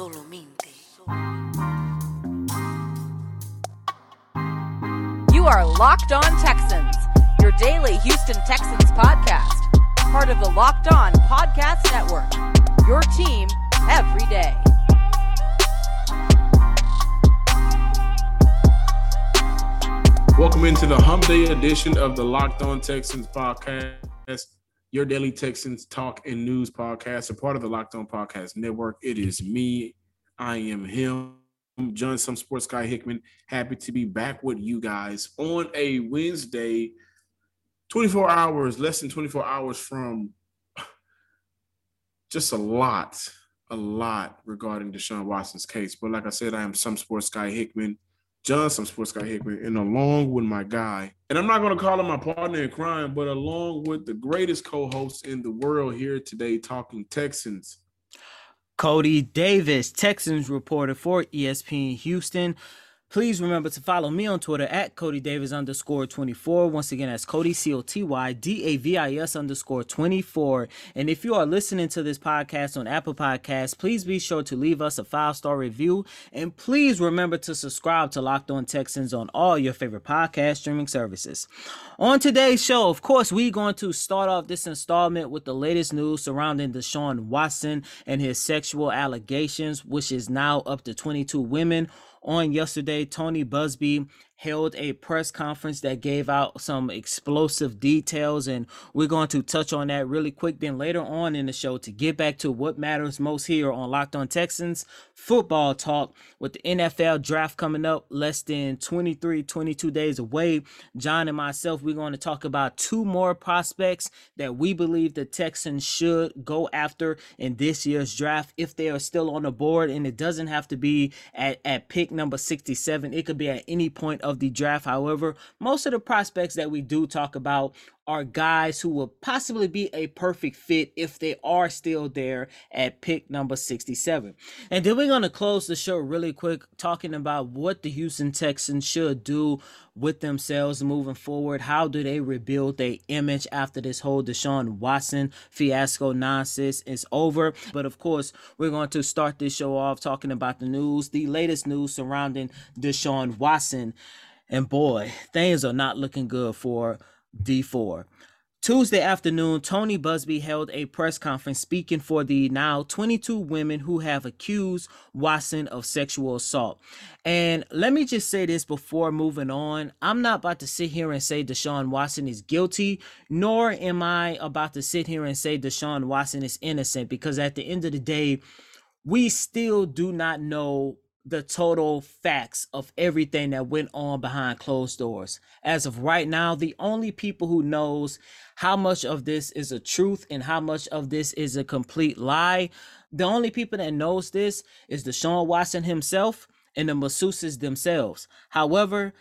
Solamente. You are Locked On Texans, your daily Houston Texans podcast. Part of the Locked On Podcast Network. Your team every day. Welcome into the Hump Day edition of the Locked On Texans podcast, your daily Texans talk and news podcast, a part of the Locked On Podcast Network. It is me. I am him, John, some sports guy Hickman. Happy to be back with you guys on a Wednesday, 24 hours, less than 24 hours from just a lot, a lot regarding Deshaun Watson's case. But like I said, I am some sports guy Hickman. John, some sports guy Hickman, and along with my guy, and I'm not going to call him my partner in crime, but along with the greatest co-host in the world here today, talking Texans. Coty Davis, Texans reporter for ESPN Houston. Please remember to follow me on Twitter at Coty Davis underscore 24. Once again, that's Coty C O T Y D A V I S underscore 24. And if you are listening to this podcast on Apple Podcasts, please be sure to leave us a five star review. And please remember to subscribe to Locked On Texans on all your favorite podcast streaming services. On today's show, of course, we're going to start off this installment with the latest news surrounding Deshaun Watson and his sexual allegations, which is now up to 22 women on yesterday, Tony Buzbee held a press conference that gave out some explosive details, and we're going to touch on that really quick. Then later on in the show, to get back to what matters most here on Locked On Texans football talk with the NFL draft coming up less than 23, 22 days away. John and myself, we're going to talk about two more prospects that we believe the Texans should go after in this year's draft if they are still on the board, and it doesn't have to be at, at pick number 67. It could be at any point the draft. However, most of the prospects that we do talk about are guys who will possibly be a perfect fit if they are still there at pick number 67. And then we're going to close the show really quick talking about what the Houston Texans should do with themselves moving forward. How do they rebuild their image after this whole Deshaun Watson fiasco nonsense is over? But of course, we're going to start this show off talking about the news, the latest news surrounding Deshaun Watson. And boy, things are not looking good for D4. Tuesday afternoon, Tony Buzbee held a press conference speaking for the now 22 women who have accused Watson of sexual assault. And let me just say this before moving on. I'm not about to sit here and say Deshaun Watson is guilty, nor am I about to sit here and say Deshaun Watson is innocent, because at the end of the day, we still do not know the total facts of everything that went on behind closed doors. As of right now, the only people who knows how much of this is a truth and how much of this is a complete lie, the only people that knows this is the Deshaun Watson himself and the masseuses themselves. However,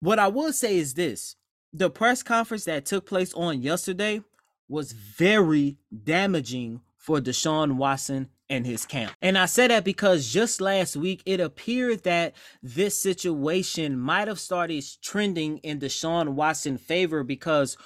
what I will say is this, the press conference that took place on yesterday was very damaging for Deshaun Watson and his camp. And I say that because just last week it appeared that this situation might have started trending in Deshaun Watson favor because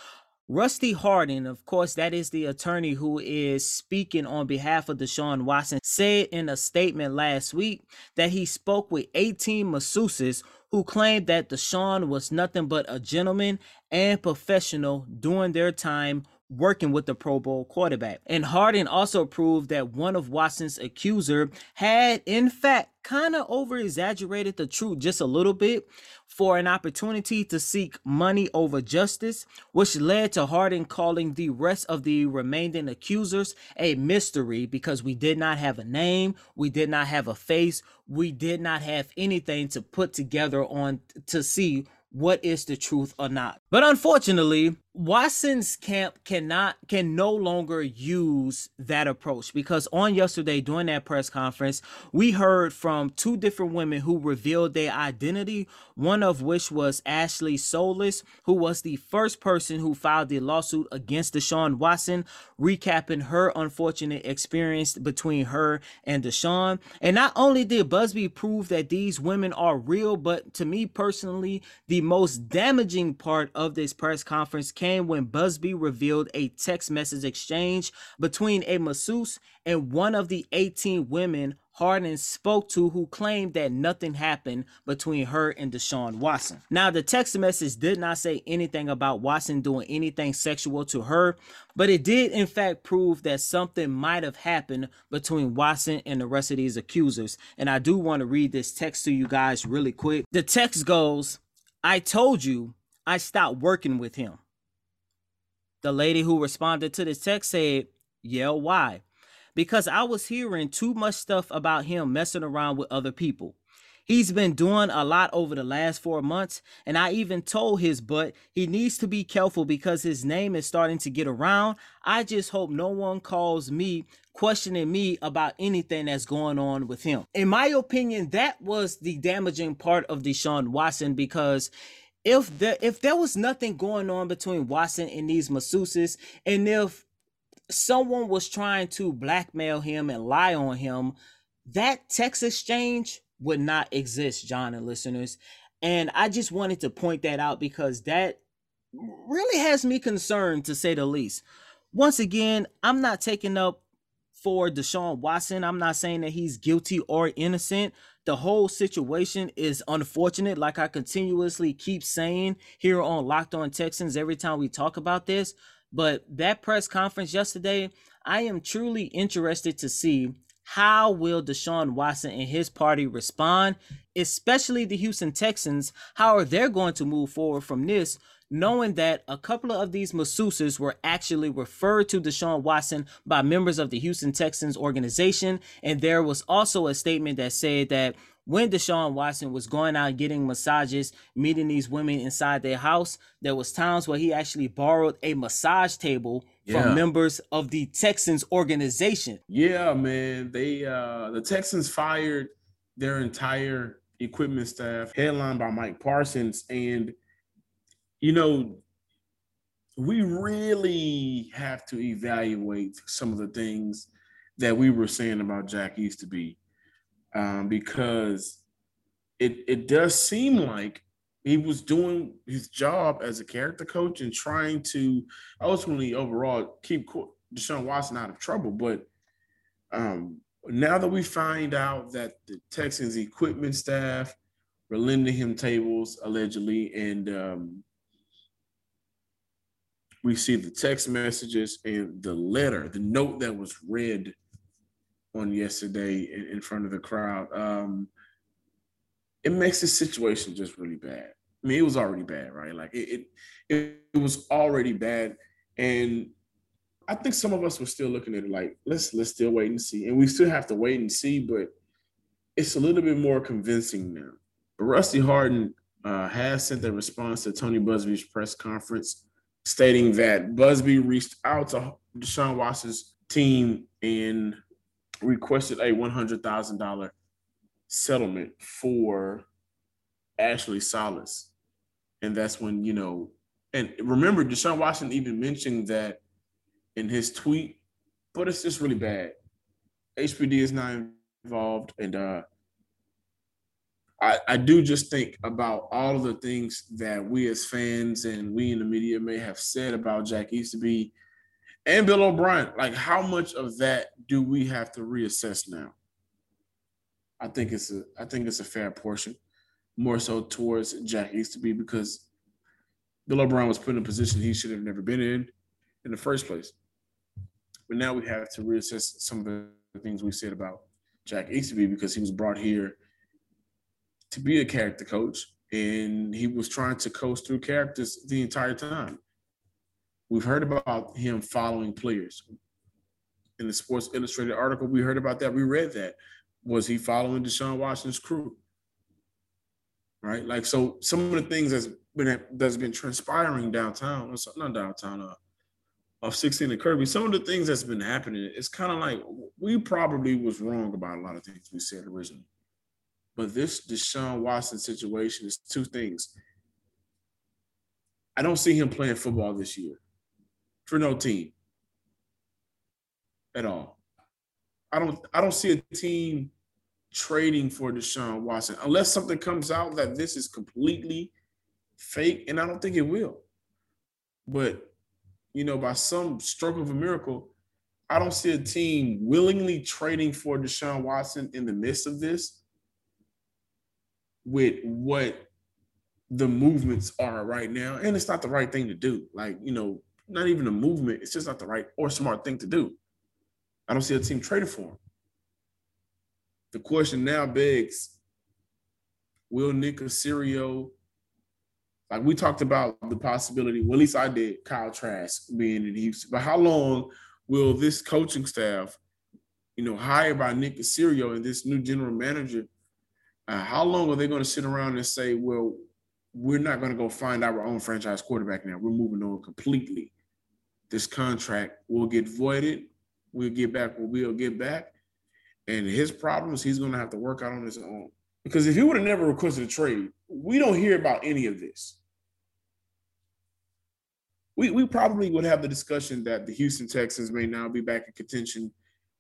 Rusty Hardin, of course, that is the attorney who is speaking on behalf of Deshaun Watson, said in a statement last week that he spoke with 18 masseuses who claimed that Deshaun was nothing but a gentleman and professional during their time working with the Pro Bowl quarterback. And Hardin also proved that one of Watson's accuser had, in fact, kind of over exaggerated the truth just a little bit for an opportunity to seek money over justice, which led to Hardin calling the rest of the remaining accusers a mystery because we did not have a name, we did not have a face, we did not have anything to put together on to see what is the truth or not. But unfortunately, Watson's camp cannot can no longer use that approach because on yesterday during that press conference we heard from two different women who revealed their identity one of which was Ashley Solis who was the first person who filed the lawsuit against Deshaun Watson recapping her unfortunate experience between her and Deshaun. And not only did Buzbee prove that these women are real but to me personally the most damaging part of this press conference came when Buzbee revealed a text message exchange between a masseuse and one of the 18 women Hardin spoke to who claimed that nothing happened between her and Deshaun Watson. Now, the text message did not say anything about Watson doing anything sexual to her, but it did in fact prove that something might have happened between Watson and the rest of these accusers. And I do want to read this text to you guys really quick. The text goes, I told you I stopped working with him. The lady who responded to this text said, Yeah, why? because I was hearing too much stuff about him messing around with other people. He's been doing a lot over the last four months, and I even told his butt he needs to be careful because his name is starting to get around. I just hope no one calls me questioning me about anything that's going on with him. In my opinion, that was the damaging part of Deshaun Watson because if there if there was nothing going on between Watson and these masseuses, and if someone was trying to blackmail him and lie on him, that text exchange would not exist, John and listeners. And I just wanted to point that out because that really has me concerned to say the least. Once again, I'm not taking up for Deshaun Watson. I'm not saying that he's guilty or innocent. The whole situation is unfortunate, like I continuously keep saying here on Locked On Texans every time we talk about this. But that press conference yesterday, I am truly interested to see how will Deshaun Watson and his party respond, especially the Houston Texans. How are they going to move forward from this, knowing that a couple of these masseuses were actually referred to Deshaun Watson by members of the Houston Texans organization, and there was also a statement that said that when Deshaun Watson was going out getting massages, meeting these women inside their house, there was times where he actually borrowed a massage table yeah. from members of the Texans organization. Yeah, man. They uh the Texans fired their entire equipment staff, headlined by Mike Parsons. And you know, we really have to evaluate some of the things that we were saying about Jack Easterby um, because it it does seem like he was doing his job as a character coach and trying to ultimately overall keep Deshaun Watson out of trouble. But um, now that we find out that the Texans equipment staff were lending him tables allegedly, and um, we see the text messages and the letter, the note that was read on yesterday in, front of the crowd. Um, it makes the situation just really bad. I mean, it was already bad, right? Like it, it, it was already bad, and I think some of us were still looking at it like let's let's still wait and see, and we still have to wait and see, but it's a little bit more convincing now. But Rusty Hardin uh, has sent a response to Tony Buzbee's press conference, stating that Buzbee reached out to Deshaun Watson's team and requested a $100,000 settlement for Ashley Solis. And that's when, you know, and remember, Deshaun Watson even mentioned that in his tweet, but it's just really bad. HPD is not involved. And uh, I, I do just think about all of the things that we as fans and we in the media may have said about Jack Easterby and Bill O'Brien. Like, how much of that do we have to reassess now? I think it's a I think it's a fair portion, more so towards Jack Easterby because Bill O'Brien was put in a position he should have never been in in the first place. But now we have to reassess some of the things we said about Jack Easterby because he was brought here to be a character coach and he was trying to coach through characters the entire time. We've heard about him following players. In the Sports Illustrated article, we heard about that. We read that. Was he following Deshaun Watson's crew? Right? Like so some of the things that's been that's been transpiring downtown, not downtown, uh, of 16 and Kirby, some of the things that's been happening, it's kind of like we probably was wrong about a lot of things we said originally. But this Deshaun Watson situation is two things. I don't see him playing football this year for no team at all. I don't I don't see a team trading for Deshaun Watson unless something comes out that this is completely fake, and I don't think it will. But you know, by some stroke of a miracle, I don't see a team willingly trading for Deshaun Watson in the midst of this with what the movements are right now. And it's not the right thing to do. Like, you know, not even a movement. It's just not the right or smart thing to do. I don't see a team trading for him. The question now begs will Nick Caserio, like we talked about the possibility, well, at least I did, Kyle Trask being in Houston, but how long will this coaching staff, you know, hired by Nick Caserio and this new general manager, uh, how long are they going to sit around and say, well, we're not going to go find our own franchise quarterback now. We're moving on completely. This contract will get voided. We'll get back what we'll get back. And his problems, he's going to have to work out on his own. Because if he would have never requested a trade, we don't hear about any of this. We, we probably would have the discussion that the Houston Texans may now be back in contention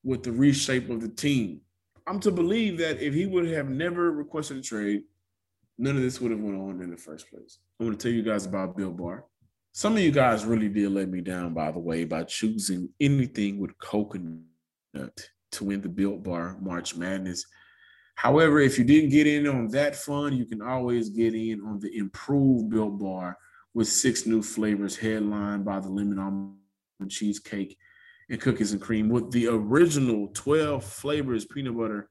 with the reshape of the team. I'm to believe that if he would have never requested a trade, none of this would have went on in the first place. I want to tell you guys about Built Bar. Some of you guys really did let me down, by the way, by choosing anything with coconut to win the Built Bar March Madness. However, if you didn't get in on that fun, you can always get in on the improved Built Bar with six new flavors, headlined by the lemon almond cheesecake and cookies and cream, with the original 12 flavors peanut butter,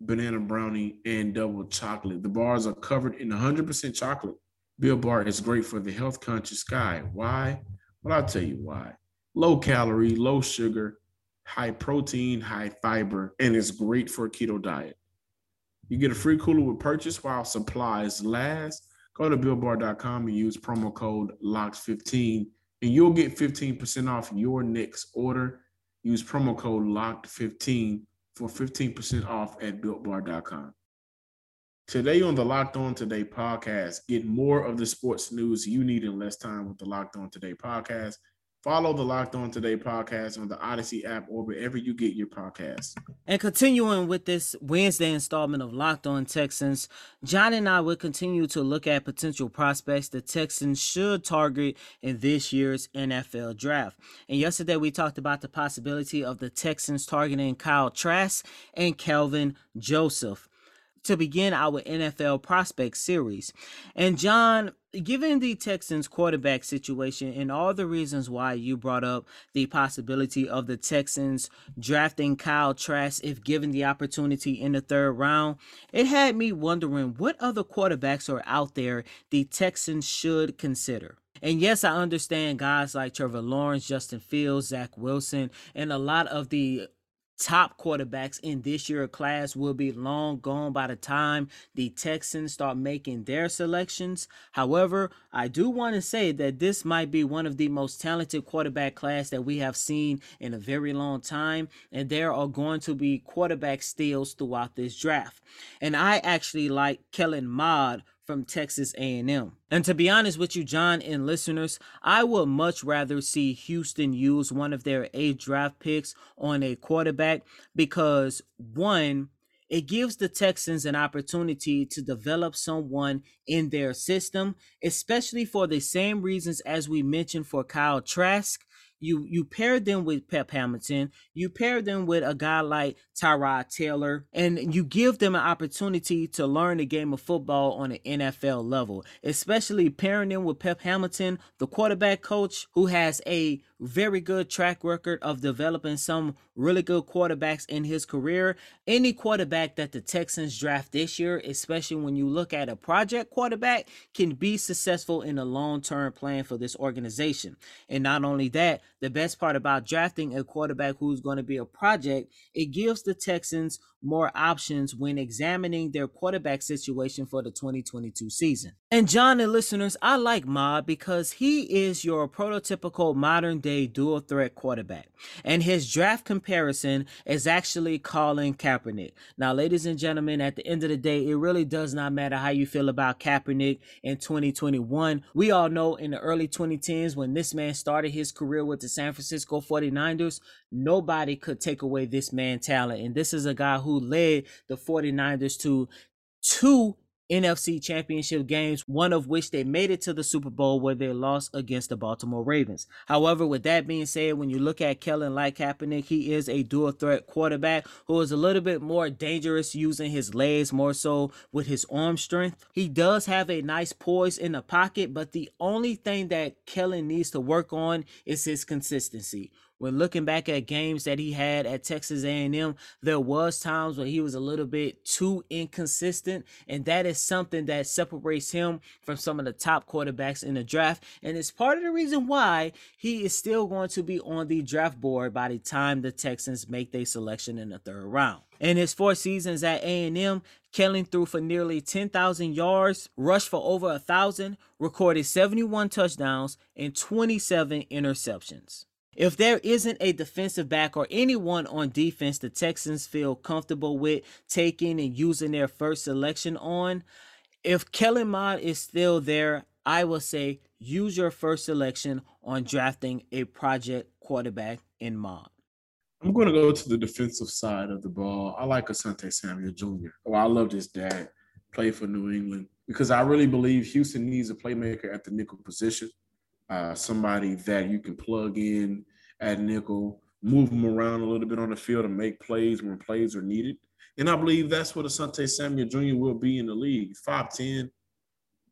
banana brownie, and double chocolate. The bars are covered in 100% chocolate. Built Bar is great for the health conscious guy. Why? Well, I'll tell you why. Low calorie, low sugar, high protein, high fiber, and it's great for a keto diet. You get a free cooler with purchase while supplies last. Go to builtbar.com and use promo code LOCKS15 and you'll get 15% off your next order. Use promo code LOCKED15 for 15% off at builtbar.com. Today on the Locked On Today podcast, get more of the sports news you need in less time with the Locked On Today podcast. Follow the Locked On Today podcast on the Odyssey app or wherever you get your podcasts. And continuing with this Wednesday installment of Locked On Texans, John and I will continue to look at potential prospects the Texans should target in this year's NFL draft. And yesterday we talked about the possibility of the Texans targeting Kyle Trask and Kelvin Joseph to begin our NFL prospect series. And John, given the Texans quarterback situation and all the reasons why you brought up the possibility of the Texans drafting Kyle Trask if given the opportunity in the third round, it had me wondering what other quarterbacks are out there the Texans should consider. And yes, I understand guys like Trevor Lawrence, Justin Fields, Zach Wilson, and a lot of the top quarterbacks in this year class will be long gone by the time the Texans start making their selections. However, I do want to say that this might be one of the most talented quarterback class that we have seen in a very long time and there are going to be quarterback steals throughout this draft. And I actually like Kellen Mond from Texas A&M. And to be honest with you, John and listeners, I would much rather see Houston use one of their eight draft picks on a quarterback because one, it gives the Texans an opportunity to develop someone in their system, especially for the same reasons as we mentioned for Kyle Trask you you pair them with Pep Hamilton, you pair them with a guy like Tyrod Taylor, and you give them an opportunity to learn the game of football on an NFL level, especially pairing them with Pep Hamilton, the quarterback coach who has a very good track record of developing some really good quarterbacks in his career. Any quarterback that the Texans draft this year, especially when you look at a project quarterback, can be successful in a long term plan for this organization. And not only that, the best part about drafting a quarterback who's going to be a project, it gives the Texans more options when examining their quarterback situation for the 2022 season. And John and listeners, I like Mond because he is your prototypical modern day dual threat quarterback. And his draft comparison is actually Colin Kaepernick. Now, ladies and gentlemen, at the end of the day, it really does not matter how you feel about Kaepernick in 2021. We all know in the early 2010s when this man started his career with the San Francisco 49ers, nobody could take away this man talent. And this is a guy who led the 49ers to two NFC championship games, one of which they made it to the Super Bowl where they lost against the Baltimore Ravens. However, with that being said, when you look at Kellen like Kaepernick, he is a dual threat quarterback who is a little bit more dangerous using his legs more so with his arm strength. He does have a nice poise in the pocket, but the only thing that Kellen needs to work on is his consistency when looking back at games that he had at Texas A&M, there was times where he was a little bit too inconsistent, and that is something that separates him from some of the top quarterbacks in the draft, and it's part of the reason why he is still going to be on the draft board by the time the Texans make their selection in the third round. In his four seasons at A&M, Kellen threw for nearly 10,000 yards, rushed for over a 1,000, recorded 71 touchdowns, and 27 interceptions. If there isn't a defensive back or anyone on defense the Texans feel comfortable with taking and using their first selection on, if Kellen Mond is still there, I will say use your first selection on drafting a project quarterback in Mond. I'm going to go to the defensive side of the ball. I like Asante Samuel Jr. Well, oh, I love his dad, play for New England, because I really believe Houston needs a playmaker at the nickel position uh, somebody that you can plug in at nickel, move them around a little bit on the field and make plays when plays are needed. And I believe that's what Asante Samuel Jr. will be in the league. 5'10.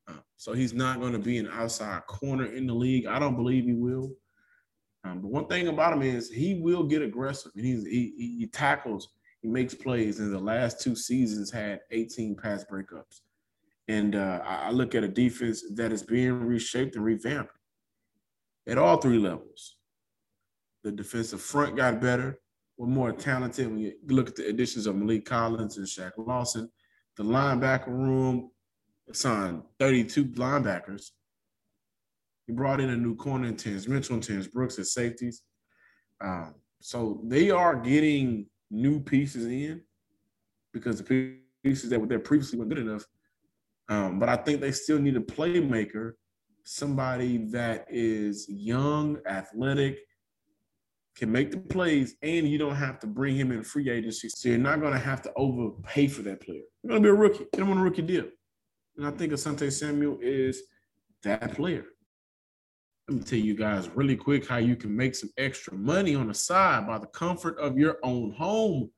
Uh, so he's not going to be an outside corner in the league. I don't believe he will. Um, but one thing about him is he will get aggressive and he's, he, he tackles, he makes plays. In the last two seasons, had 18 pass breakups. And uh, I look at a defense that is being reshaped and revamped at all three levels. The defensive front got better. We're more talented when you look at the additions of Maliek Collins and Shaq Lawson. The linebacker room signed 32 linebackers. He brought in a new corner in Terrance Mitchell and Terrence Brooks as safeties. Um, so they are getting new pieces in because the pieces that were there previously weren't good enough. Um, but I think they still need a playmaker somebody that is young, athletic, can make the plays, and you don't have to bring him in free agency. So you're not going to have to overpay for that player. You're going to be a rookie. Get him on a rookie deal. And I think Asante Samuel is that player. Let me tell you guys really quick how you can make some extra money on the side by the comfort of your own home.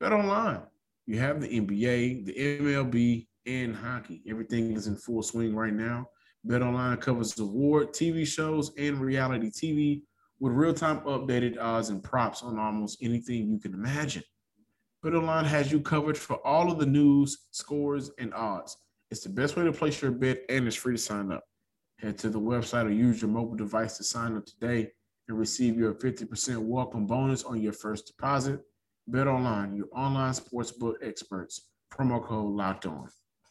Bet online. You have the NBA, the MLB, and hockey. Everything is in full swing right now. BetOnline covers award, TV shows, and reality TV with real-time updated odds and props on almost anything you can imagine. BetOnline has you covered for all of the news, scores, and odds. It's the best way to place your bet, and it's free to sign up. Head to the website or use your mobile device to sign up today and receive your 50% welcome bonus on your first deposit. BetOnline, your online sportsbook experts. Promo code locked on.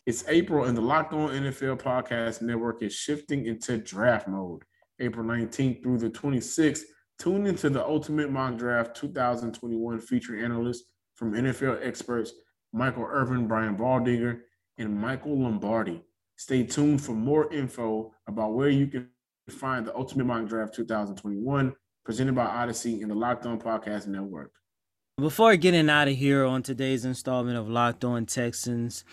It's April, and the Locked On NFL Podcast Network is shifting into draft mode. April 19th through the 26th, tune into the Ultimate Mock Draft 2021 feature analysts from NFL experts Michael Irvin, Brian Baldinger, and Michael Lombardi. Stay tuned for more info about where you can find the Ultimate Mock Draft 2021 presented by Odyssey and the Locked On Podcast Network. Before getting out of here on today's installment of Locked On Texans,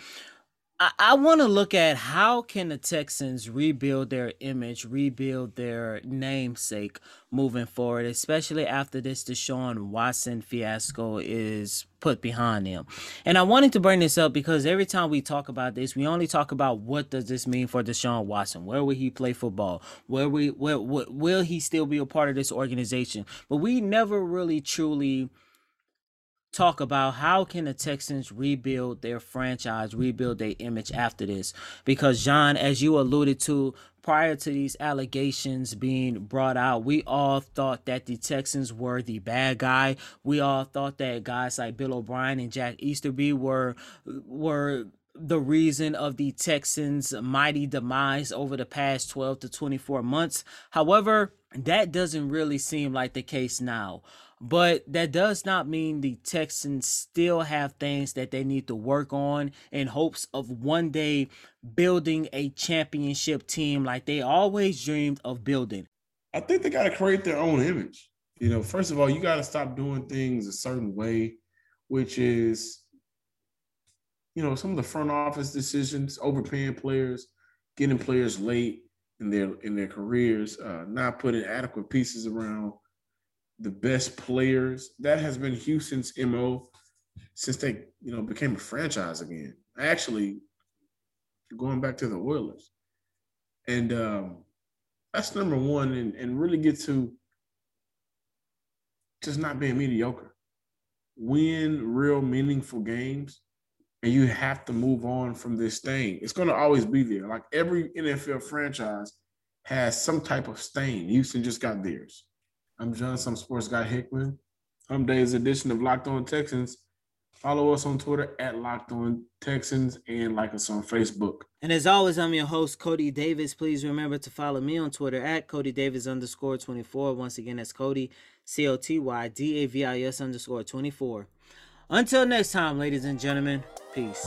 I, want to look at how can the Texans rebuild their image, rebuild their namesake moving forward, especially after this Deshaun Watson fiasco is put behind them. And I wanted to bring this up because every time we talk about this, we only talk about what does this mean for Deshaun Watson? Where will he play football? Where we where, where will he still be a part of this organization? But we never really truly talk about how can the Texans rebuild their franchise, rebuild their image after this. Because John, as you alluded to prior to these allegations being brought out, we all thought that the Texans were the bad guy. We all thought that guys like Bill O'Brien and Jack Easterby were were the reason of the Texans' mighty demise over the past 12 to 24 months. However, that doesn't really seem like the case now. But that does not mean the Texans still have things that they need to work on in hopes of one day building a championship team like they always dreamed of building. I think they got to create their own image. You know, first of all, you got to stop doing things a certain way, which is you know, some of the front office decisions, overpaying players, getting players late in their in their careers, uh, not putting adequate pieces around the best players. That has been Houston's mo since they you know became a franchise again. Actually, going back to the Oilers, and um, that's number one, and and really get to just not being mediocre. Win real meaningful games and you have to move on from this thing. It's going to always be there. Like every NFL franchise has some type of stain. Houston just got theirs. I'm John, some sports guy Hickman. I'm Dave's edition of Locked On Texans. Follow us on Twitter at Locked On Texans and like us on Facebook. And as always, I'm your host, Coty Davis. Please remember to follow me on Twitter at Coty Davis underscore 24. Once again, that's Coty, C O T Y D A V I S underscore 24. Until next time, ladies and gentlemen, peace.